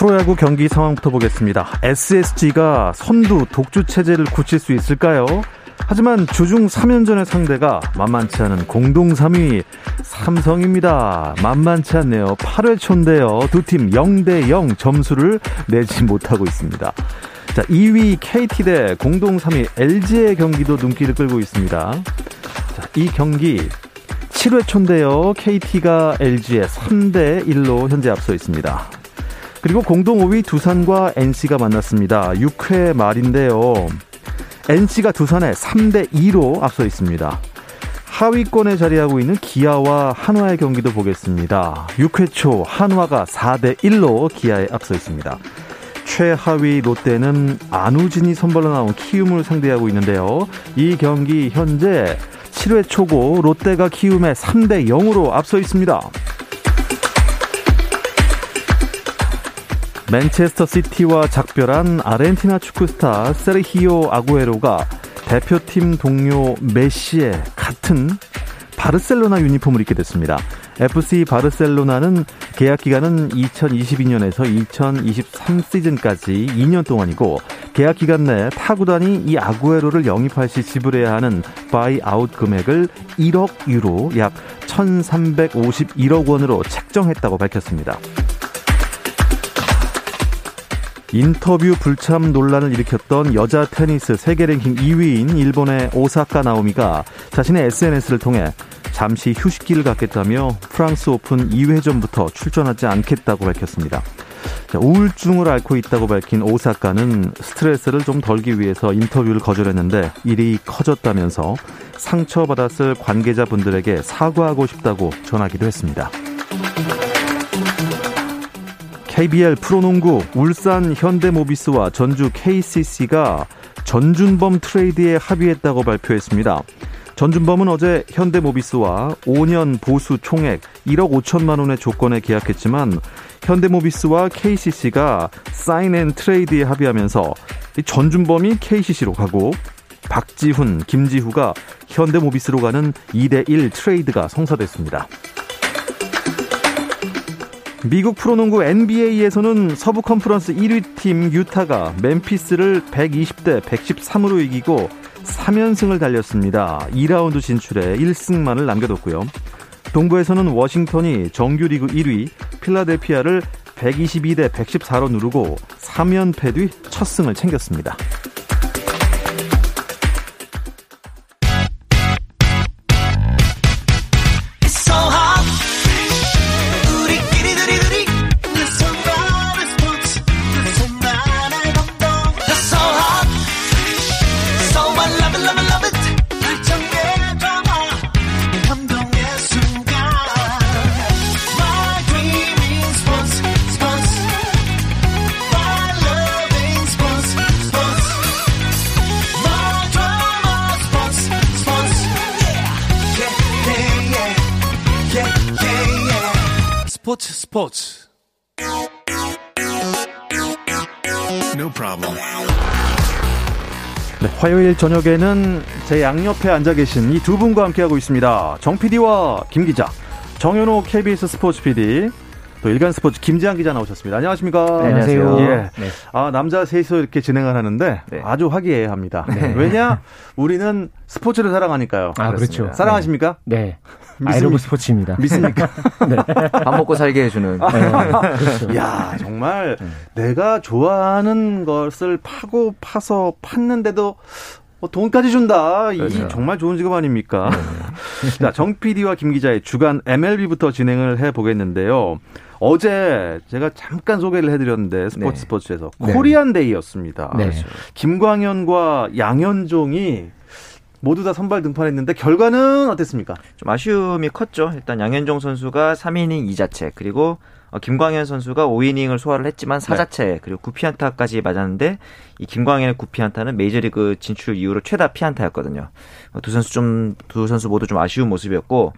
프로야구 경기 상황부터 보겠습니다. SSG가 선두 독주 체제를 굳힐 수 있을까요? 하지만 주중 3연전의 상대가 만만치 않은 공동 3위 삼성입니다. 만만치 않네요. 8회 초인데요. 두 팀 0대 0 점수를 내지 못하고 있습니다. 자, 2위 KT 대 공동 3위 LG의 경기도 눈길을 끌고 있습니다. 자, 이 경기 7회 초인데요. KT가 LG에 3대 1로 현재 앞서 있습니다. 그리고 공동 5위 두산과 NC가 만났습니다. 6회 말인데요. NC가 두산에 3대 2로 앞서 있습니다. 하위권에 자리하고 있는 기아와 한화의 경기도 보겠습니다. 6회 초 한화가 4대 1로 기아에 앞서 있습니다. 최하위 롯데는 안우진이 선발로 나온 키움을 상대하고 있는데요. 이 경기 현재 7회 초고 롯데가 키움에 3대 0으로 앞서 있습니다. 맨체스터 시티와 작별한 아르헨티나 축구 스타 세르히오 아구에로가 대표팀 동료 메시와 같은 바르셀로나 유니폼을 입게 됐습니다. FC 바르셀로나는 계약 기간은 2022년에서 2023 시즌까지 2년 동안이고 계약 기간 내 타구단이 이 아구에로를 영입할 시 지불해야 하는 바이아웃 금액을 1억 유로 약 1,351억 원으로 책정했다고 밝혔습니다. 인터뷰 불참 논란을 일으켰던 여자 테니스 세계 랭킹 2위인 일본의 오사카 나오미가 자신의 SNS를 통해 잠시 휴식기를 갖겠다며 프랑스 오픈 2회전부터 출전하지 않겠다고 밝혔습니다. 우울증을 앓고 있다고 밝힌 오사카는 스트레스를 좀 덜기 위해서 인터뷰를 거절했는데 일이 커졌다면서 상처받았을 관계자분들에게 사과하고 싶다고 전하기도 했습니다. KBL 프로농구 울산 현대모비스와 전주 KCC가 전준범 트레이드에 합의했다고 발표했습니다. 전준범은 어제 현대모비스와 5년 보수 총액 1억 5천만 원의 조건에 계약했지만 현대모비스와 KCC가 sign and trade에 합의하면서 전준범이 KCC로 가고 박지훈, 김지후가 현대모비스로 가는 2대1 트레이드가 성사됐습니다. 미국 프로농구 NBA에서는 서부 컨퍼런스 1위 팀 유타가 멤피스를 120대 113으로 이기고 3연승을 달렸습니다. 2라운드 진출에 1승만을 남겨뒀고요. 동부에서는 워싱턴이 정규 리그 1위 필라델피아를 122대 114로 누르고 3연패 뒤 첫 승을 챙겼습니다. 화요일 저녁에는 제 양옆에 앉아 계신 이 두 분과 함께하고 있습니다. 정 PD와 김 기자, 정현호 KBS 스포츠 PD, 또 일간 스포츠 김지한 기자 나오셨습니다. 안녕하십니까? 네, 안녕하세요. 예. 네. 아, 남자 셋이서 이렇게 진행을 하는데 네. 아주 화기애애합니다. 네. 왜냐? 우리는 스포츠를 사랑하니까요. 아, 그렇죠. 사랑하십니까? 네. 아이러브 스포츠입니다. 믿습니까? 밥 먹고 살게 해주는. 네. 그렇죠. 야, 정말 내가 좋아하는 것을 파고 파서 팠는데도 뭐 돈까지 준다. 이 그렇죠. 정말 좋은 직업 아닙니까? 자, 정 PD와 김 기자의 주간 MLB부터 진행을 해 보겠는데요. 어제 제가 잠깐 소개를 해드렸는데 스포츠 네. 스포츠에서 네. Korean day였습니다. 네. 김광현과 양현종이 모두 다 선발 등판했는데 결과는 어땠습니까? 좀 아쉬움이 컸죠. 일단 양현종 선수가 3이닝 2자책 그리고 어, 김광현 선수가 5이닝을 소화를 했지만 4자체 네. 그리고 9피안타까지 맞았는데 이 김광현의 9피안타는 메이저리그 진출 이후로 최다 피안타였거든요. 어, 두 선수 좀 두 선수 모두 좀 아쉬운 모습이었고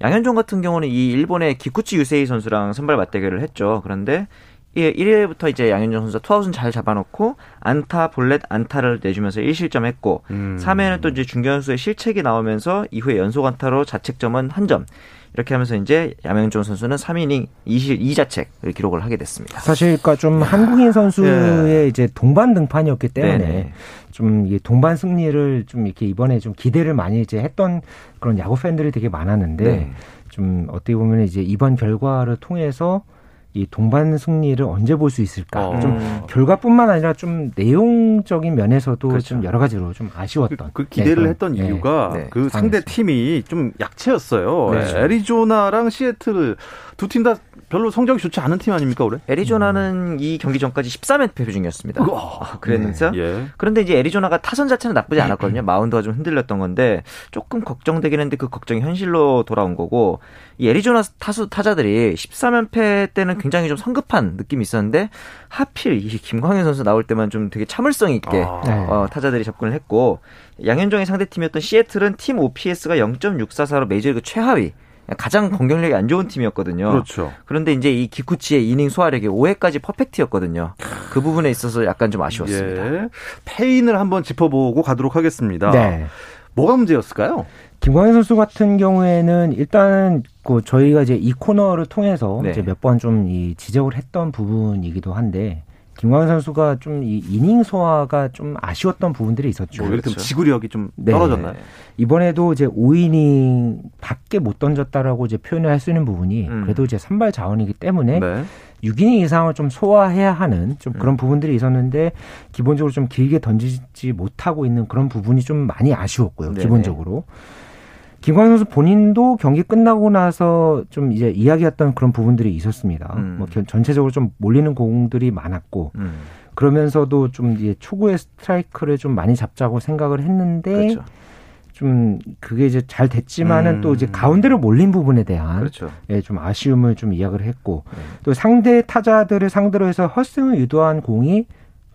양현종 같은 경우는 이 일본의 기쿠치 유세이 선수랑 선발 맞대결을 했죠. 그런데 1회부터 이제 양현종 선수가 투아웃은 잘 잡아놓고 안타 볼넷 안타를 내주면서 1실점했고 음. 3회는 또 이제 중견수의 실책이 나오면서 이후에 연속 안타로 자책점은 한 점. 이렇게 하면서 이제 양현종 선수는 3이닝 2실 2자책을 기록을 하게 됐습니다. 사실 그러니까 좀 한국인 선수의 네. 이제 동반 등판이었기 때문에 좀 동반 승리를 좀 이렇게 이번에 좀 기대를 많이 이제 했던 그런 야구 팬들이 되게 많았는데 네. 좀 어떻게 보면 이제 이번 결과를 통해서 이 동반 승리를 언제 볼 수 있을까? 어. 좀 결과뿐만 아니라 좀 내용적인 면에서도 그렇죠. 좀 여러 가지로 좀 아쉬웠던. 그, 그 기대를 네, 했던 네. 이유가 네. 그 상대 팀이 좀 약체였어요. 네. 애리조나랑 시애틀 두 팀 다 별로 성적이 좋지 않은 팀 아닙니까 올해? 애리조나는 음. 이 경기 전까지 13연패 중이었습니다. 아, 그랬는데 네. 예. 그런데 이제 애리조나가 타선 자체는 나쁘지 않았거든요. 마운드가 좀 흔들렸던 건데 조금 걱정되긴 했는데 그 걱정이 현실로 돌아온 거고 이 애리조나 타수 타자들이 13연패 때는 굉장히 좀 성급한 느낌이 있었는데 하필 이 김광현 선수 나올 때만 좀 되게 참을성 있게 아. 어, 타자들이 접근을 했고 양현종의 상대팀이었던 시애틀은 팀 OPS가 0.644로 메이저리그 최하위 가장 공격력이 안 좋은 팀이었거든요. 그렇죠. 그런데 이제 이 기쿠치의 이닝 소화력이 5회까지 퍼펙트였거든요. 그 부분에 있어서 약간 좀 아쉬웠습니다. 예. 페인을 한번 짚어보고 가도록 하겠습니다. 네. 뭐가 문제였을까요? 김광현 선수 같은 경우에는 일단 그 저희가 이제 이 코너를 통해서 네. 이제 몇 번 좀 이 지적을 했던 부분이기도 한데 김광현 선수가 좀 이 이닝 소화가 좀 아쉬웠던 부분들이 있었죠. 뭐 그렇죠. 지구력이 좀 네. 떨어졌나요? 이번에도 이제 5이닝 밖에 못 던졌다라고 이제 표현을 할 수 있는 부분이 음. 그래도 이제 선발 자원이기 때문에 네. 6이닝 이상을 좀 소화해야 하는 좀 그런 음. 부분들이 있었는데 기본적으로 좀 길게 던지지 못하고 있는 그런 부분이 좀 많이 아쉬웠고요. 네네. 기본적으로. 김광현 선수 본인도 경기 끝나고 나서 좀 이제 이야기했던 그런 부분들이 있었습니다. 음. 뭐 전체적으로 좀 몰리는 공들이 많았고 음. 그러면서도 좀 이제 초구의 스트라이크를 좀 많이 잡자고 생각을 했는데 그렇죠. 좀 그게 이제 잘 됐지만은 음. 또 이제 가운데로 몰린 부분에 대한 그렇죠. 예, 좀 아쉬움을 좀 이야기를 했고 네. 또 상대 타자들을 상대로 해서 헛스윙을 유도한 공이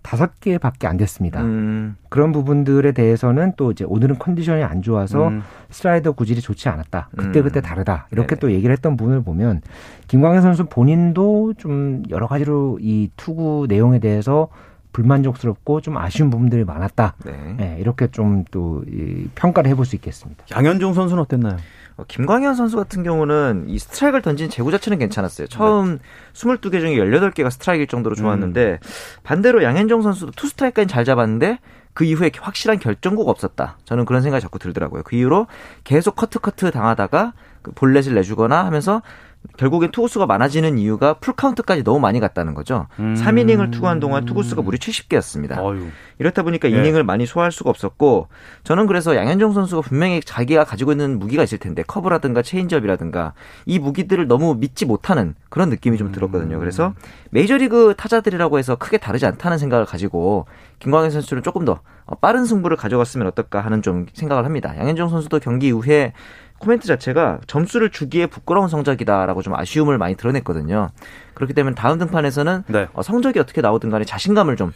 다섯 개밖에 안 됐습니다. 음. 그런 부분들에 대해서는 또 이제 오늘은 컨디션이 안 좋아서 음. 슬라이더 구질이 좋지 않았다. 그때 그때 음. 다르다. 이렇게 네또 얘기를 했던 부분을 보면 김광현 선수 본인도 좀 여러 가지로 이 투구 내용에 대해서 불만족스럽고 좀 아쉬운 부분들이 많았다. 네. 네 이렇게 좀 또 평가를 해볼 수 있겠습니다. 양현종 선수는 어땠나요? 어, 김광현 선수 같은 경우는 이 스트라이크를 던진 제구 자체는 괜찮았어요. 처음 네. 22개 중에 18개가 스트라이크일 정도로 좋았는데 음. 반대로 양현종 선수도 투 스트라이크까지 잘 잡았는데 그 이후에 확실한 결정구가 없었다. 저는 그런 생각이 자꾸 들더라고요. 그 이후로 계속 커트 커트 당하다가 그 볼넷을 내주거나 하면서 결국엔 투구수가 많아지는 이유가 풀카운트까지 너무 많이 갔다는 거죠. 음. 3이닝을 투구한 동안 투구수가 무려 70개였습니다. 어휴. 이렇다 보니까 네. 이닝을 많이 소화할 수가 없었고 저는 그래서 양현종 선수가 분명히 자기가 가지고 있는 무기가 있을 텐데 커브라든가 체인지업이라든가 이 무기들을 너무 믿지 못하는 그런 느낌이 좀 들었거든요. 그래서 메이저리그 타자들이라고 해서 크게 다르지 않다는 생각을 가지고 김광현 선수는 조금 더 빠른 승부를 가져갔으면 어떨까 하는 좀 생각을 합니다. 양현종 선수도 경기 이후에 코멘트 자체가 점수를 주기에 부끄러운 성적이다라고 좀 아쉬움을 많이 드러냈거든요. 그렇기 때문에 다음 등판에서는 네. 어, 성적이 어떻게 나오든 간에 자신감을 좀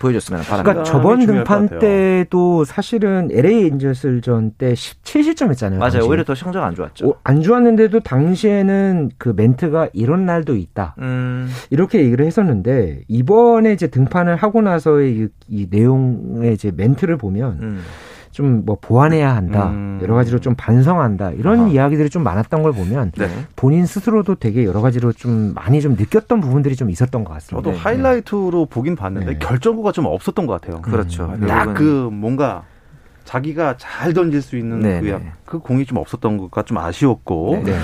보여줬으면 바랍니다. 그러니까 저번 등판 때도 사실은 LA 인저슬전 때 17실점 했잖아요. 맞아요. 당시. 오히려 더 성적 안 좋았죠. 오, 안 좋았는데도 당시에는 그 멘트가 이런 날도 있다. 음. 이렇게 얘기를 했었는데 이번에 이제 등판을 하고 나서의 이, 이 내용의 이제 멘트를 보면 음. 좀 뭐 보완해야 한다. 음. 여러 가지로 좀 반성한다. 이런 아하. 이야기들이 좀 많았던 걸 보면 네. 본인 스스로도 되게 여러 가지로 좀 많이 좀 느꼈던 부분들이 좀 있었던 것 같습니다. 저도 네. 하이라이트로 보긴 봤는데 네. 결정구가 좀 없었던 것 같아요. 그렇죠. 음. 딱그 뭔가 자기가 잘 던질 수 있는 네, 그, 네. 그 공이 좀 없었던 것과 좀 아쉬웠고 네.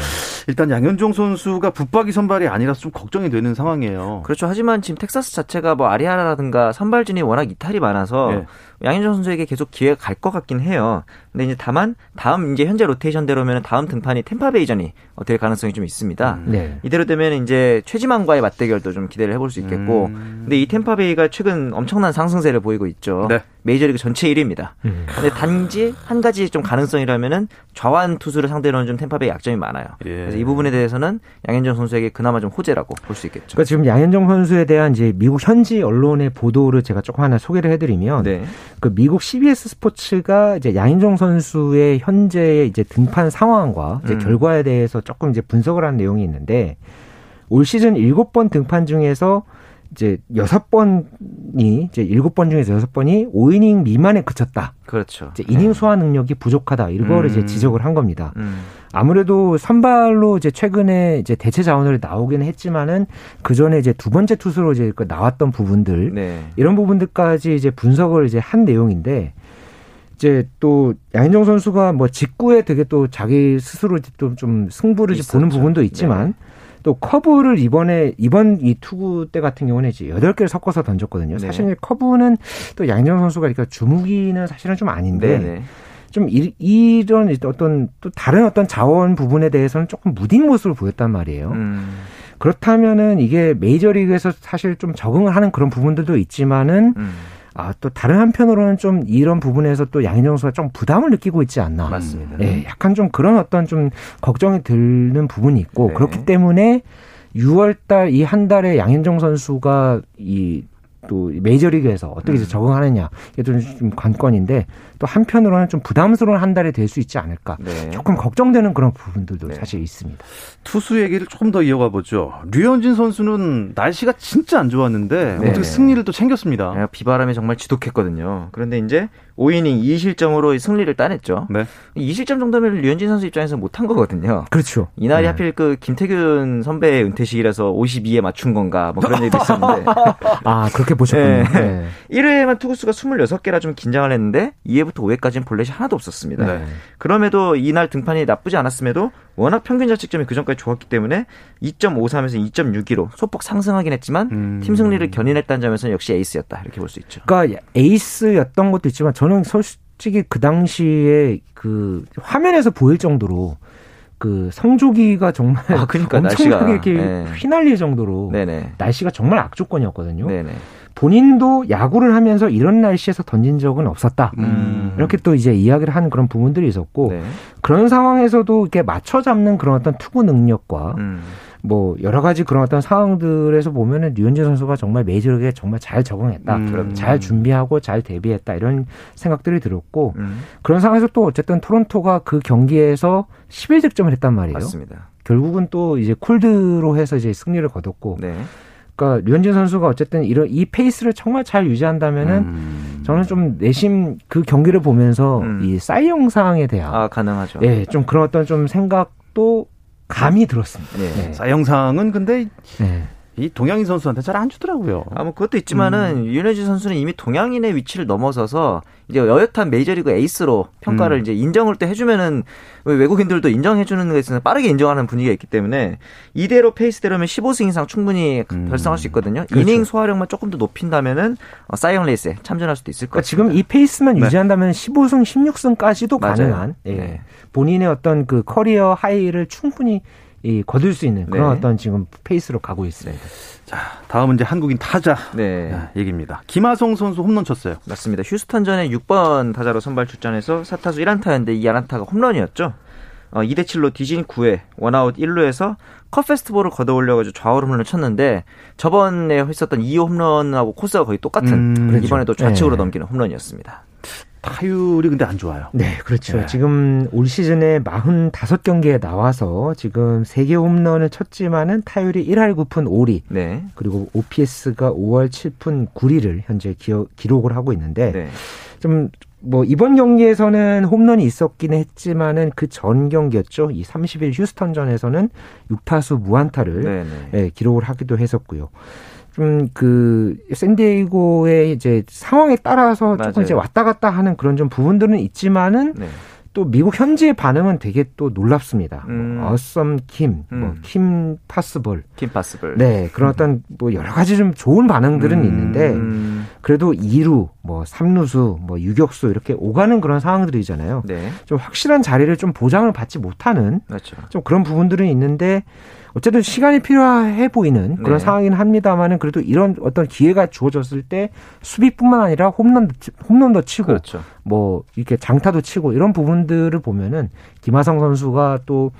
일단 양현종 선수가 붙박이 선발이 아니라서 좀 걱정이 되는 상황이에요. 그렇죠. 하지만 지금 텍사스 자체가 뭐 아리아라든가 선발진이 워낙 이탈이 많아서 네. 양현종 선수에게 계속 기회가 갈 것 같긴 해요. 근데 이제 다만 다음 이제 현재 로테이션대로면 다음 등판이 템파베이전이 될 가능성이 좀 있습니다. 음. 네. 이대로 되면 이제 최지만과의 맞대결도 좀 기대를 해볼 수 있겠고, 음. 근데 이 템파베이가 최근 엄청난 상승세를 보이고 있죠. 네. 메이저리그 전체 1위입니다. 음. 근데 단지 한 가지 좀 가능성이라면은 좌완 투수를 상대로는 좀 템파베이 약점이 많아요. 예. 그래서 이 부분에 대해서는 양현종 선수에게 그나마 좀 호재라고 볼 수 있겠죠. 그러니까 지금 양현종 선수에 대한 이제 미국 현지 언론의 보도를 제가 조금 하나 소개를 해드리면, 네. 그 미국 CBS 스포츠가 이제 양현종 선수 의 현재의 이제 등판 상황과 이제 음. 결과에 대해서 조금 이제 분석을 한 내용이 있는데 올 시즌 7번 등판 중에서 이제 여섯 번이 이제 일곱 번 중에서 여섯 번이 5이닝 미만에 그쳤다. 그렇죠. 이제 이닝 네. 소화 능력이 부족하다. 이거를 음. 이제 지적을 한 겁니다. 음. 아무래도 선발로 이제 최근에 이제 대체 자원으로 나오기는 했지만은 그 전에 이제 두 번째 투수로 이제 그 나왔던 부분들 네. 이런 부분들까지 이제 분석을 이제 한 내용인데 이제 또 양현종 선수가 뭐 직구에 되게 또 자기 스스로 또좀 승부를 보는 부분도 있지만 네. 또 커브를 이번에 이번 이 투구 때 같은 경우는 이제 여덟 개를 섞어서 던졌거든요. 네. 사실 커브는 또 양정 선수가 그러니까 주무기는 사실은 좀 아닌데 네, 네. 좀 이, 이런 어떤 또 다른 어떤 자원 부분에 대해서는 조금 무딘 모습을 보였단 말이에요. 음. 그렇다면은 이게 메이저리그에서 사실 좀 적응을 하는 그런 부분들도 있지만은 음. 아, 또 다른 한편으로는 좀 이런 부분에서 또 양현종 선수가 좀 부담을 느끼고 있지 않나. 맞습니다. 네, 약간 좀 그런 어떤 좀 걱정이 드는 부분이 있고 네. 그렇기 때문에 6월 달 이 한 달에 양현종 선수가 이 또 메이저리그에서 어떻게 음. 적응하느냐 이게 좀 관건인데 또 한편으로는 좀 부담스러운 한 달이 될 수 있지 않을까 네. 조금 걱정되는 그런 부분들도 네. 사실 있습니다. 투수 얘기를 조금 더 이어가 보죠. 류현진 선수는 날씨가 진짜 안 좋았는데 네. 어떻게 승리를 또 챙겼습니다. 네, 비바람이 정말 지독했거든요. 그런데 이제 5이닝 2실점으로 승리를 따냈죠. 네. 2실점 정도면 류현진 선수 입장에서 못한 거거든요. 그렇죠. 이날이 네. 하필 그 김태균 선배의 은퇴식이라서 52에 맞춘 건가 뭐 그런 얘기도 있었는데. 아, 그렇게 보셨군요. 네. 1회에만 투구수가 26개라 좀 긴장을 했는데 2회부터 5회까지는 볼넷이 하나도 없었습니다. 네. 그럼에도 이날 등판이 나쁘지 않았음에도 워낙 평균 자책점이 그 전까지 좋았기 때문에 2.53에서 2.62로 소폭 상승하긴 했지만 음. 팀 승리를 견인했다는 점에서는 역시 에이스였다 이렇게 볼 수 있죠. 그러니까 에이스였던 것도 있지만 저는 솔직히 그 당시에 그 화면에서 보일 정도로 그 성조기가 정말 아, 그러니까 엄청나게 날씨가, 이렇게 네. 휘날릴 정도로 네네. 날씨가 정말 악조건이었거든요. 네네. 본인도 야구를 하면서 이런 날씨에서 던진 적은 없었다. 음. 이렇게 또 이제 이야기를 하는 그런 부분들이 있었고 네. 그런 상황에서도 이렇게 맞춰 잡는 그런 어떤 투구 능력과 음. 뭐 여러 가지 그런 어떤 상황들에서 보면은 류현진 선수가 정말 메이저리그에 정말 잘 적응했다, 음. 잘 준비하고 잘 대비했다 이런 생각들이 들었고 음. 그런 상황에서 또 어쨌든 토론토가 그 경기에서 11득점을 했단 말이에요. 맞습니다. 결국은 또 이제 콜드로 해서 이제 승리를 거뒀고. 네. 그러니까 류현진 선수가 어쨌든 이런 이 페이스를 정말 잘 유지한다면은 음. 저는 좀 내심 그 경기를 보면서 음. 이 사이 영상에 대한 아 가능하죠. 예, 좀 그런 어떤 좀 생각도 감이 들었습니다. 네. 네. 사이영상은 근데 네. 이 동양인 선수한테 잘 안 주더라고요. 아, 뭐 그것도 있지만은 음. 류현진 선수는 이미 동양인의 위치를 넘어서서 이제 어엿한 메이저리그 에이스로 평가를 음. 이제 인정을 또 해주면은 외국인들도 인정해주는 것에 있어서 빠르게 인정하는 분위기가 있기 때문에 이대로 페이스대로면 15승 이상 충분히 음. 달성할 수 있거든요. 그렇죠. 이닝 소화력만 조금 더 높인다면은 어, 사이영 레이스에 참전할 수도 있을 것 같아요. 그러니까 지금 이 페이스만 네. 유지한다면 15승, 16승까지도 맞아요. 가능한 예. 네. 본인의 어떤 그 career high를 충분히 이 거둘 수 있는 그런 네. 어떤 지금 페이스로 가고 있습니다. 자, 다음은 이제 한국인 타자 네. 얘기입니다. 김하성 선수 홈런 쳤어요. 맞습니다. 휴스턴전에 6번 타자로 선발 출전해서 4타수 1안타였는데 이 안타가 홈런이었죠. 어, 2대 7로 뒤진 9회 원아웃 1루에서 컷 패스트볼을 걷어 올려가지고 좌월 홈런을 쳤는데 저번에 했었던 2호 홈런하고 코스가 거의 똑같은 음, 그렇죠. 이번에도 좌측으로 네. 넘기는 홈런이었습니다. 타율이 근데 안 좋아요. 네, 그렇죠. 네. 지금 올 시즌에 45경기에 나와서 지금 3개 홈런을 쳤지만은 타율이 1할 9푼 5리. 네. 그리고 OPS가 5할 7푼 9리를 현재 기어, 기록을 하고 있는데 네. 좀뭐 이번 경기에서는 홈런이 있었긴 했지만은 그 전 경기였죠. 이 30일 휴스턴전에서는 6타수 무안타를 네, 네. 예, 기록을 하기도 했었고요. 좀 그 샌디에이고의 이제 상황에 따라서 맞아요. 조금 이제 왔다 갔다 하는 그런 좀 부분들은 있지만은 네. 또 미국 현지의 반응은 되게 또 놀랍습니다. 음. 어썸 킴, 뭐 음. 킴 파스볼, 킴 파스볼. 네, 그런 어떤 뭐 여러 가지 좀 좋은 반응들은 음. 있는데 그래도 2루, 뭐 3루수, 뭐 유격수 이렇게 오가는 그런 상황들이잖아요. 네. 좀 확실한 자리를 좀 보장을 받지 못하는 그렇죠. 좀 그런 부분들은 있는데 어쨌든 시간이 필요해 보이는 그런 네. 상황이긴 합니다만은 그래도 이런 어떤 기회가 주어졌을 때 수비뿐만 아니라 홈런 홈런도 치고 그렇죠. 뭐 이렇게 장타도 치고 이런 부분들을 보면은 김하성 선수가 또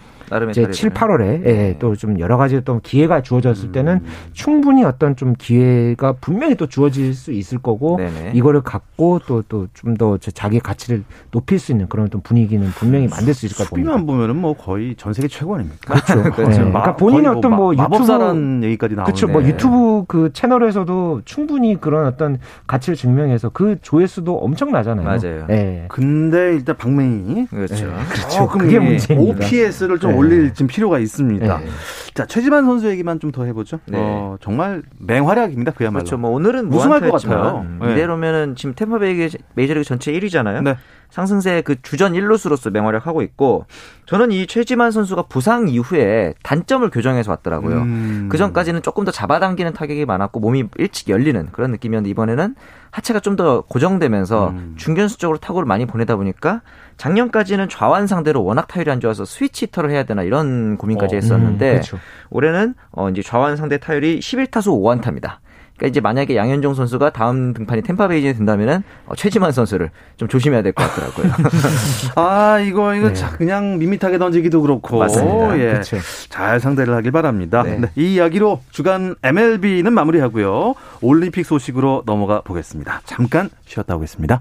이제 7, 8월에 네. 예, 또좀 여러 가지 또 기회가 주어졌을 음. 때는 충분히 어떤 좀 기회가 분명히 또 주어질 수 있을 거고 네네. 이거를 갖고 또 또 좀 더 자기 가치를 높일 수 있는 그런 좀 분위기는 분명히 만들 수 있을 것 같습니다. 수비만 보면은 뭐 거의 전 세계 최고 아닙니까? 그렇죠. 그렇죠. 네. 그러니까 본인의 뭐 어떤 뭐, 뭐 유튜브 얘기까지 나오는 그렇죠. 뭐 유튜브 그 채널에서도 충분히 그런 어떤 가치를 증명해서 그 조회수도 엄청 나잖아요. 맞아요. 네. 근데 일단 박맹이 그렇죠. 네. 그렇죠. 어, 그게 문제입니다. OPS를 좀 네. 올릴 좀 필요가 있습니다. 네. 자 최지만 선수 얘기만 좀 더 해보죠. 네. 어, 정말 맹활약입니다. 그야말로. 그렇죠. 뭐 오늘은 우승할 것 같아요. 네. 이대로면은 지금 템퍼베이 메이저리그 전체 1위잖아요. 네. 상승세 그 주전 1루수로서 맹활약하고 있고 저는 이 최지만 선수가 부상 이후에 단점을 교정해서 왔더라고요. 음. 그 전까지는 조금 더 잡아당기는 타격이 많았고 몸이 일찍 열리는 그런 느낌이었는데 이번에는 하체가 좀 더 고정되면서 음. 중견수 쪽으로 타구를 많이 보내다 보니까 작년까지는 좌완 상대로 워낙 타율이 안 좋아서 스위치 히터를 해야 되나 이런 고민까지 어, 했었는데 음, 그렇죠. 올해는 어 이제 좌완 상대 타율이 11타수 5안타입니다. 그러니까 이제 만약에 양현종 선수가 다음 등판이 템파베이징이 된다면은 어, 최지만 선수를 좀 조심해야 될 것 같더라고요. 아 이거 이거 네. 그냥 밋밋하게 던지기도 그렇고 맞습니다. 예. 그렇죠. 잘 상대를 하길 바랍니다. 네. 네. 이 이야기로 주간 MLB는 마무리하고요. 올림픽 소식으로 넘어가 보겠습니다. 잠깐 쉬었다 오겠습니다.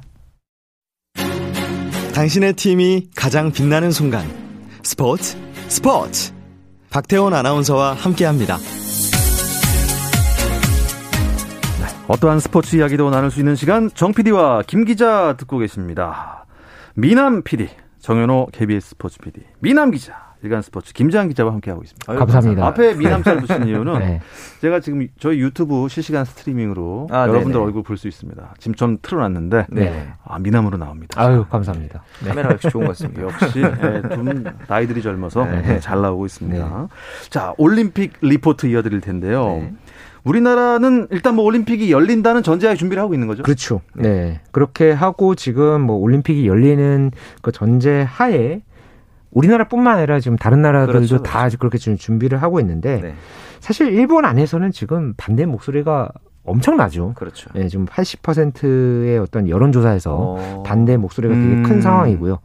당신의 팀이 가장 빛나는 순간 스포츠 스포츠 박태원 아나운서와 함께합니다. 어떠한 스포츠 이야기도 나눌 수 있는 시간 정 PD와 김 기자 듣고 계십니다. 미남 PD, 정현호 KBS 스포츠 PD, 미남 기자, 일간 스포츠 김지한 기자와 함께하고 있습니다. 아유, 감사합니다. 앞에 미남짤 붙인 이유는 네. 제가 지금 저희 유튜브 실시간 스트리밍으로 아, 여러분들 네네. 얼굴 볼 수 있습니다. 지금 좀 틀어놨는데 네. 아, 미남으로 나옵니다. 아유 감사합니다. 네. 카메라 역시 좋은 것 같습니다. 역시 네, 좀 나이들이 젊어서 네. 잘 나오고 있습니다. 네. 자 올림픽 리포트 이어드릴 텐데요. 네. 우리나라는 일단 뭐 올림픽이 열린다는 전제하에 준비를 하고 있는 거죠. 그렇죠. 네. 그렇게 하고 지금 뭐 올림픽이 열리는 그 전제 하에 우리나라뿐만 아니라 지금 다른 나라들도 그렇죠. 다 그렇죠. 그렇게 지금 준비를 하고 있는데 네. 사실 일본 안에서는 지금 반대 목소리가 엄청나죠. 그렇죠. 네, 지금 80%의 어떤 여론조사에서 어... 반대 목소리가 되게 음... 큰 상황이고요.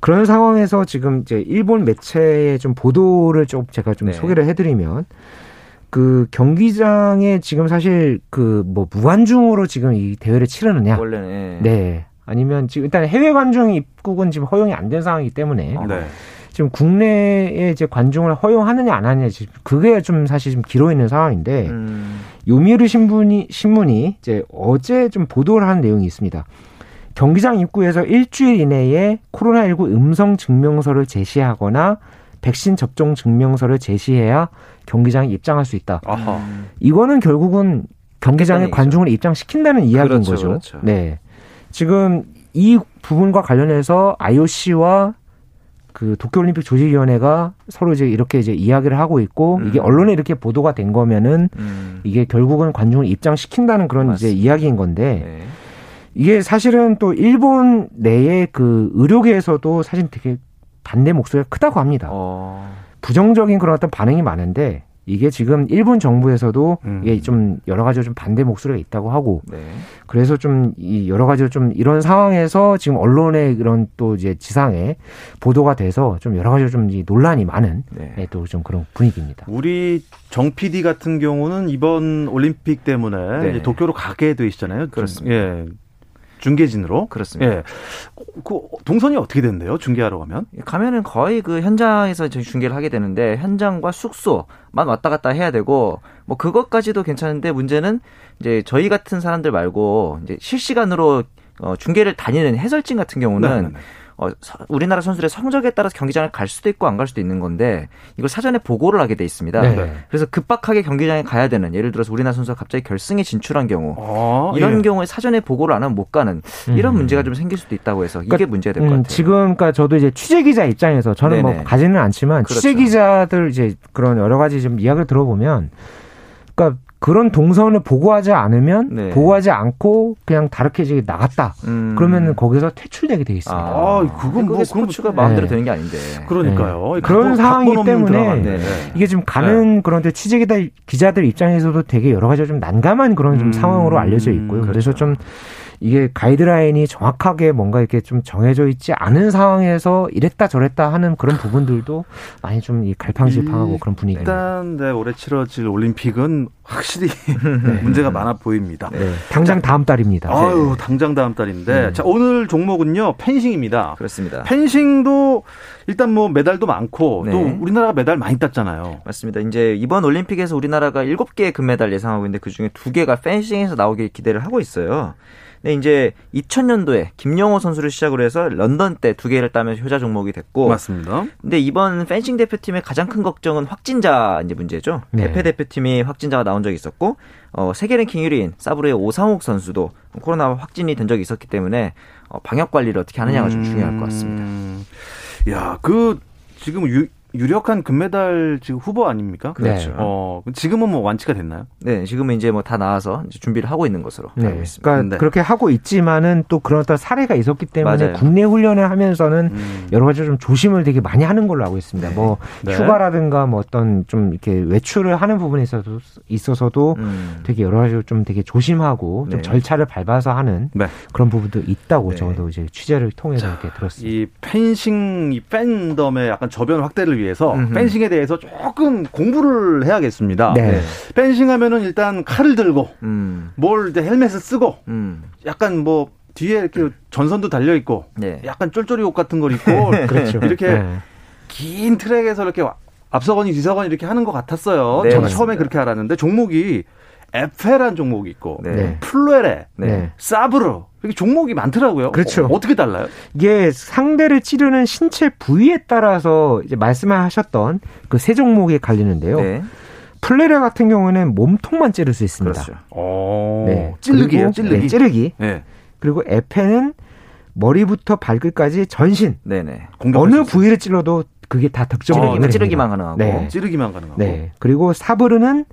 그런 상황에서 지금 이제 일본 매체의 좀 보도를 좀 제가 좀 네. 소개를 해드리면 그 경기장에 지금 사실 그 뭐 무관중으로 지금 이 대회를 치르느냐? 원래는 예. 네. 아니면 지금 일단 해외 관중 입국은 지금 허용이 안 된 상황이기 때문에 네. 지금 국내에 이제 관중을 허용하느냐 안 하느냐 지금 그게 좀 사실 좀 길어 있는 상황인데 음. 요미우리 신문이 신문이 이제 어제 좀 보도를 한 내용이 있습니다. 경기장 입구에서 일주일 이내에 코로나19 음성 증명서를 제시하거나 백신 접종 증명서를 제시해야 경기장에 입장할 수 있다. 아하. 이거는 결국은 경기장에 관중을 입장시킨다는 이야기인 그렇죠, 거죠. 그렇죠. 네. 지금 이 부분과 관련해서 IOC와 그 도쿄올림픽 조직위원회가 서로 이제 이렇게 이제 이야기를 하고 있고 음. 이게 언론에 이렇게 보도가 된 거면은 음. 이게 결국은 관중을 입장시킨다는 그런 맞습니다. 이제 이야기인 건데 네. 이게 사실은 또 일본 내의 그 의료계에서도 사실 되게 반대 목소리가 크다고 합니다. 어. 부정적인 그런 어떤 반응이 많은데 이게 지금 일본 정부에서도 음. 이게 좀 여러 가지로 좀 반대 목소리가 있다고 하고 네. 그래서 좀 이 여러 가지로 좀 이런 상황에서 지금 언론의 이런 또 이제 지상에 보도가 돼서 좀 여러 가지로 좀 논란이 많은 네. 네, 또좀 그런 분위기입니다. 우리 정 PD 같은 경우는 이번 올림픽 때문에 네. 도쿄로 가게 되시잖아요. 그렇습니다. 예. 중계진으로 그렇습니다. 예. 그 동선이 어떻게 된대요? 중계하러 가면? 가면은 거의 그 현장에서 저희 중계를 하게 되는데 현장과 숙소만 왔다 갔다 해야 되고 뭐 그것까지도 괜찮은데 문제는 이제 저희 같은 사람들 말고 이제 실시간으로 어, 중계를 다니는 해설진 같은 경우는 네네네. 어, 우리나라 선수들의 성적에 따라서 경기장을 갈 수도 있고 안 갈 수도 있는 건데 이걸 사전에 보고를 하게 돼 있습니다. 네. 그래서 급박하게 경기장에 가야 되는 예를 들어서 우리나라 선수가 갑자기 결승에 진출한 경우 아, 이런 예. 경우에 사전에 보고를 안 하면 못 가는 이런 음. 문제가 좀 생길 수도 있다고 해서 이게 그러니까, 문제가 될것 음, 같아요. 지금 그러니까 저도 이제 취재 기자 입장에서 저는 뭐 네네. 뭐 가지는 않지만 그렇죠. 취재 기자들 이제 그런 여러 가지 좀 이야기를 들어보면 그러니까 그런 동선을 보고하지 않으면 네. 보고하지 않고 그냥 다르게 이제 나갔다. 음. 그러면은 거기서 퇴출되게 돼 있습니다. 아, 아 그건 뭐 스포츠가 마음대로 네. 되는 게 아닌데. 그러니까요. 네. 그런 상황이기 때문에 네. 이게 지금 가는 네. 그런 데 취재기자 기자들 입장에서도 되게 여러 가지 좀 난감한 그런 좀 음. 상황으로 알려져 있고요. 그렇죠. 그래서 좀 이게 가이드라인이 정확하게 뭔가 이렇게 좀 정해져 있지 않은 상황에서 이랬다 저랬다 하는 그런 부분들도 많이 좀 갈팡질팡하고 그런 분위기입니다. 일단 네, 올해 치러질 올림픽은 확실히 네. 문제가 많아 보입니다. 네. 당장 다음 달입니다. 아유, 당장 다음 달인데. 음. 자, 오늘 종목은요, 펜싱입니다. 그렇습니다. 펜싱도 일단 뭐 메달도 많고 네. 또 우리나라가 메달 많이 땄잖아요. 맞습니다. 이제 이번 올림픽에서 우리나라가 7개의 금메달 예상하고 있는데 그중에 2개가 펜싱에서 나오길 기대를 하고 있어요. 네, 이제 2000년도에 김영호 선수를 시작으로 해서 런던 때 두 개를 따면서 효자 종목이 됐고 맞습니다. 근데 이번 펜싱 대표팀의 가장 큰 걱정은 확진자 이제 문제죠. 네. 대패 대표팀이 확진자가 나온 적이 있었고 어, 세계 랭킹 1위인 사브르의 오상욱 선수도 코로나 확진이 된 적이 있었기 때문에 어, 방역 관리를 어떻게 하느냐가 좀 중요할 것 같습니다. 음... 야, 그 지금 유, 유력한 금메달 지금 후보 아닙니까? 그렇죠. 어, 지금은 뭐 완치가 됐나요? 네, 지금은 이제 뭐 다 나와서 이제 준비를 하고 있는 것으로 네. 알고 있습니다. 그러니까 네. 그렇게 하고 있지만은 또 그런 어떤 사례가 있었기 때문에 맞아요. 국내 훈련을 하면서는 음. 여러 가지 좀 조심을 되게 많이 하는 걸로 알고 있습니다. 네. 뭐 네. 휴가라든가 뭐 어떤 좀 이렇게 외출을 하는 부분에 있어서 있어서도 음. 되게 여러 가지 좀 되게 조심하고 좀 네. 절차를 밟아서 하는 네. 그런 부분도 있다고 저도 이제 취재를 통해서 자, 이렇게 들었습니다. 이 펜싱 이 팬덤의 약간 저변 확대를 위해 위해서 음흠. 펜싱에 대해서 조금 공부를 해야겠습니다. 네. 펜싱 하면은 일단 칼을 들고 음. 뭘 헬멧을 쓰고 음. 약간 뭐 뒤에 이렇게 전선도 달려 있고 네. 약간 쫄쫄이 옷 같은 걸 입고 그렇죠. 이렇게 네. 긴 트랙에서 이렇게 앞서거니 뒤서거니 이렇게 하는 것 같았어요. 네, 저는 맞습니다. 처음에 그렇게 알았는데 종목이 에페란 종목이 있고 네. 플레레, 네. 사브르 이게 종목이 많더라고요. 그렇죠. 어, 떻게 달라요? 이게 상대를 찌르는 신체 부위에 따라서 이제 말씀하셨던 그 세 종목이 갈리는데요. 네. 플레레 같은 경우는 몸통만 찌를 수 있습니다. 그렇죠. 오, 네. 찌르기요? 찌르기. 네, 찌르기. 네. 그리고 에페는 머리부터 발끝까지 전신. 네네. 어느 부위를 찔러도 그게 다 득점을 찌르기, 찌르기만 가능하고. 네. 찌르기만 가능하고. 네. 그리고 사브르는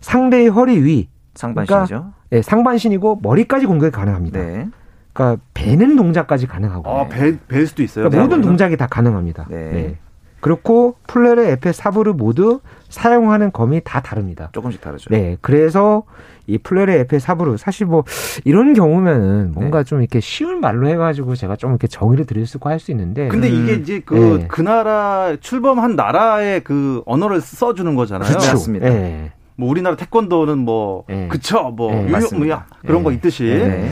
상대의 허리 위. 상반신이죠. 그러니까, 네, 상반신이고 머리까지 공격이 가능합니다. 네. 그러니까 배는 동작까지 가능하고. 아, 배, 벨 수도 있어요. 그러니까 모든 동작이 다 가능합니다. 네. 네. 그렇고 플레레, 에페, 사브르 모두 사용하는 검이 다 다릅니다. 조금씩 다르죠. 네. 그래서 이 플레레, 에페, 사브르 사실 뭐 이런 경우면은 뭔가 네. 좀 이렇게 쉬운 말로 해가지고 제가 좀 이렇게 정의를 드릴 수 있고 할 수 있는데. 근데 음. 이게 이제 그, 네. 그 나라 출범한 나라의 그 언어를 써주는 거잖아요. 그렇죠. 맞습니다. 네. 뭐 우리나라 태권도는 뭐 네. 그쵸 뭐 네, 유명 뭐 그런 거 있듯이 네.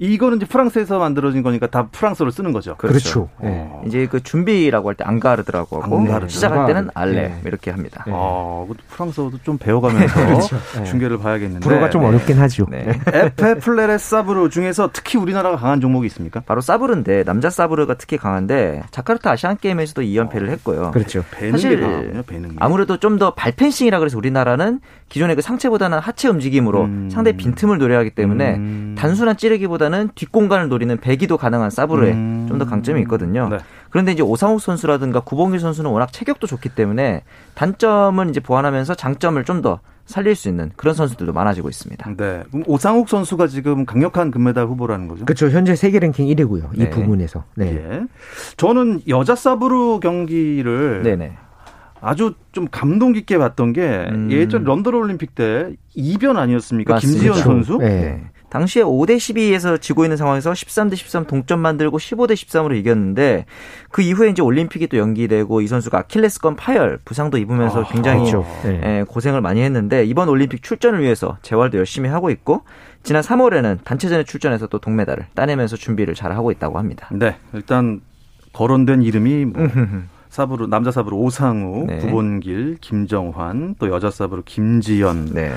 이거는 이제 프랑스에서 만들어진 거니까 다 프랑스어를 쓰는 거죠. 그렇죠. 그렇죠. 네. 이제 그 준비라고 할 때 앙가르드라고 하고 앙가르드. 시작할 때는 알레 네. 이렇게 합니다. 네. 아, 프랑스어도 좀 배워가면서 그렇죠. 중계를 봐야겠는데. 불어가 좀 어렵긴 하죠. 네. 에페 플레레 사브르 중에서 특히 우리나라가 강한 종목이 있습니까? 바로 사브르인데 남자 사브르가 특히 강한데 자카르타 아시안 게임에서도 2연패를 했고요. 그렇죠. 사실 아무래도 좀 더 발펜싱이라 그래서 우리나라는 기존의 그 상체보다는 하체 움직임으로 음. 상대 빈틈을 노려하기 때문에 음. 단순한 찌르기보다는 뒷공간을 노리는 배기도 가능한 사브르에 음. 좀더 강점이 있거든요. 네. 그런데 이제 오상욱 선수라든가 구봉길 선수는 워낙 체격도 좋기 때문에 단점은 이제 보완하면서 장점을 좀 더 살릴 수 있는 그런 선수들도 많아지고 있습니다. 네. 오상욱 선수가 지금 강력한 금메달 후보라는 거죠? 그렇죠. 현재 세계 랭킹 1위고요. 네. 이 부분에서. 네. 예. 저는 여자 사브르 경기를 네네. 아주 좀 감동 깊게 봤던 게 음. 예전 런던 올림픽 때 이변 아니었습니까? 맞습니다. 김지현. 선수? 네. 네. 당시에 5대 12에서 지고 있는 상황에서 13대 13 동점 만들고 15대 13으로 이겼는데 그 이후에 이제 올림픽이 또 연기되고 이 선수가 아킬레스건 파열 부상도 입으면서 아, 굉장히 그렇죠. 네. 고생을 많이 했는데 이번 올림픽 출전을 위해서 재활도 열심히 하고 있고 지난 3월에는 단체전에 출전해서 또 동메달을 따내면서 준비를 잘 하고 있다고 합니다. 네, 일단 거론된 이름이 뭐 사브로 남자 사브로 오상우, 네. 구본길, 김정환, 또 여자 사브로 김지연. 네.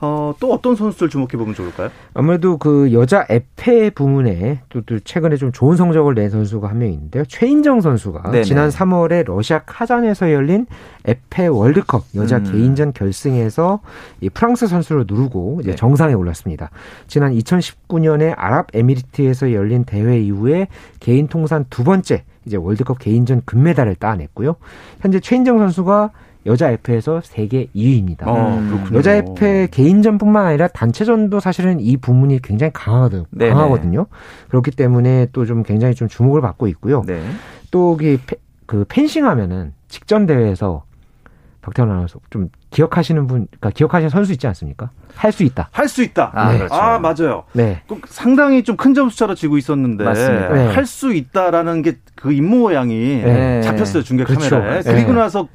어, 또 어떤 선수들 주목해 보면 좋을까요? 아무래도 그 여자 에페 부문에 또, 또 최근에 좀 좋은 성적을 낸 선수가 한 명 있는데요. 최인정 선수가 네네. 지난 3월에 러시아 카잔에서 열린 에페 월드컵 여자 음. 개인전 결승에서 이 프랑스 선수를 누르고 이제 네. 정상에 올랐습니다. 지난 2019년에 아랍에미리트에서 열린 대회 이후에 개인 통산 두 번째 이제 월드컵 개인전 금메달을 따냈고요. 현재 최인정 선수가 여자 F에서 세계 2위입니다. 어, 여자 F 개인전뿐만 아니라 단체전도 사실은 이 부문이 굉장히 강하거든, 네네. 강하거든요. 그렇기 때문에 또 좀 굉장히 좀 주목을 받고 있고요. 네. 또그 그 펜싱 하면은 직전 대회에서 박태원 아나운서 좀 기억하시는 분, 그러니까 기억하시는 선수 있지 않습니까? 할 수 있다. 할 수 있다. 아, 네. 그렇죠. 아, 맞아요. 네. 상당히 좀 큰 점수차로 지고 있었는데 네. 할수 있다라는 게 그 입모양이 네. 잡혔어요 중계 그렇죠. 카메라에. 그리고 네. 나서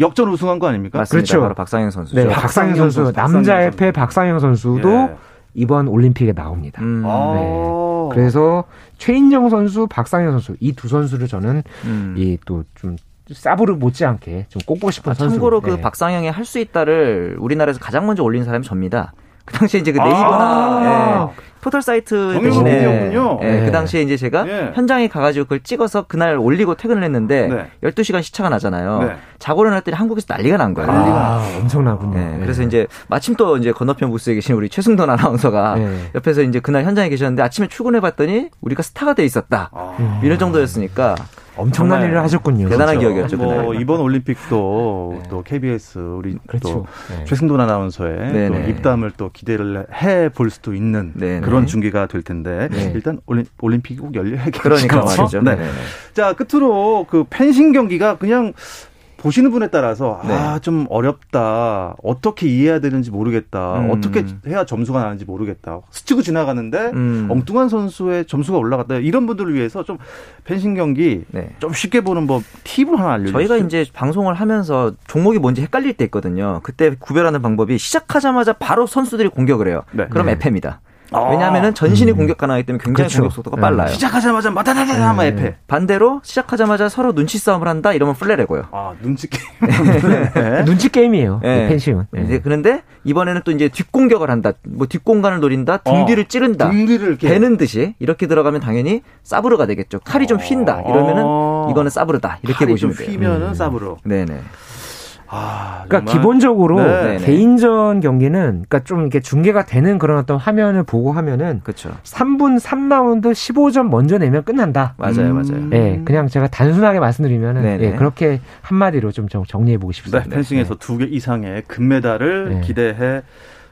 역전 우승한 거 아닙니까? 맞습니다. 그렇죠. 바로 박상영 선수죠. 네, 박상영 선수, 선수. 남자 FA 박상영 선수도 예. 이번 올림픽에 나옵니다. 음. 네. 아. 그래서 최인정 선수, 박상영 선수 이 두 선수를 저는 음. 이또 좀 사브르 못지않게 좀 꼽고 싶은 아, 선수. 참고로 그 네. 박상영이 할수 있다를 우리나라에서 가장 먼저 올린 사람이 접니다. 그 당시에 이제 그 네이버나 아~ 예, 포털 사이트 대신에 예, 네. 그 당시에 이제 제가 네. 현장에 가가지고 그걸 찍어서 그날 올리고 퇴근을 했는데 네. 12시간 시차가 나잖아요. 네. 자고 일어났더니 한국에서 난리가 난 거예요. 아, 엄청나군요. 네. 그래서 이제 마침 또 이제 건너편 부스에 계신 우리 최승돈 아나운서가 옆에서 이제 그날 현장에 계셨는데 아침에 출근해 봤더니 우리가 스타가 돼 있었다. 아. 이런 정도였으니까 엄청난 일을 하셨군요. 대단한 그렇죠. 기억이었죠. 뭐 이번 올림픽도 네. 또 KBS 우리 그렇죠. 또 네. 최승돈 아나운서의 또 입담을 또 기대를 해 볼 수도 있는. 그런 중계가 될 텐데 네. 일단 올림 픽이 꼭 열려야겠죠. 그러니까 말이죠. 네. 자 끝으로 그 펜싱 경기가 그냥 보시는 분에 따라서 네. 아좀 어렵다 어떻게 이해해야 되는지 모르겠다 음. 어떻게 해야 점수가 나는지 모르겠다 스치고 지나가는데 음. 엉뚱한 선수의 점수가 올라갔다 이런 분들을 위해서 좀 펜싱 경기 네. 좀 쉽게 보는 법 팁을 하나 알려주세요. 저희가 이제 방송을 하면서 종목이 뭔지 헷갈릴 때 있거든요. 그때 구별하는 방법이 시작하자마자 바로 선수들이 공격을 해요. 네. 그럼 네. 에페입니다. 아. 왜냐하면 전신이 음. 공격 가능하기 때문에 굉장히 그렇죠. 공격 속도가 네. 빨라요. 시작하자마자 마다다다다 네. 에페. 반대로 시작하자마자 서로 눈치 싸움을 한다 이러면 플뢰레고요. 아 눈치 게임. 네. 눈치 게임이에요. 네. 펜싱은. 네. 이제 그런데 이번에는 또 이제 뒷공격을 한다. 뭐 뒷공간을 노린다. 등 어. 뒤를 찌른다. 등 뒤를 베는 듯이 이렇게 들어가면 당연히 사브르가 되겠죠. 칼이 좀 휜다. 이러면은 어. 이거는 사브르다. 이렇게 보시면 돼요. 휘면은 음. 사브르. 네네. 아, 그러니까 기본적으로 네. 개인전 경기는 그러니까 좀 이렇게 중계가 되는 그런 어떤 화면을 보고 하면은 그렇죠. 3분 3라운드 15점 먼저 내면 끝난다. 맞아요, 음. 맞아요. 예, 네, 그냥 제가 단순하게 말씀드리면은 예, 그렇게 한마디로 좀 정리해 보고 싶습니다. 네, 펜싱에서 네. 두개 이상의 금메달을 네. 기대해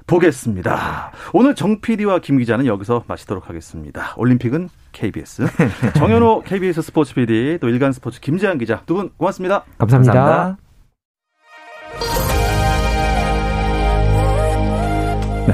보겠습니다. 오늘 정 PD와 김 기자는 여기서 마치도록 하겠습니다. 올림픽은 KBS. 정현호 KBS 스포츠 PD 또 일간 스포츠 김재한 기자 두 분 고맙습니다. 감사합니다. 감사합니다.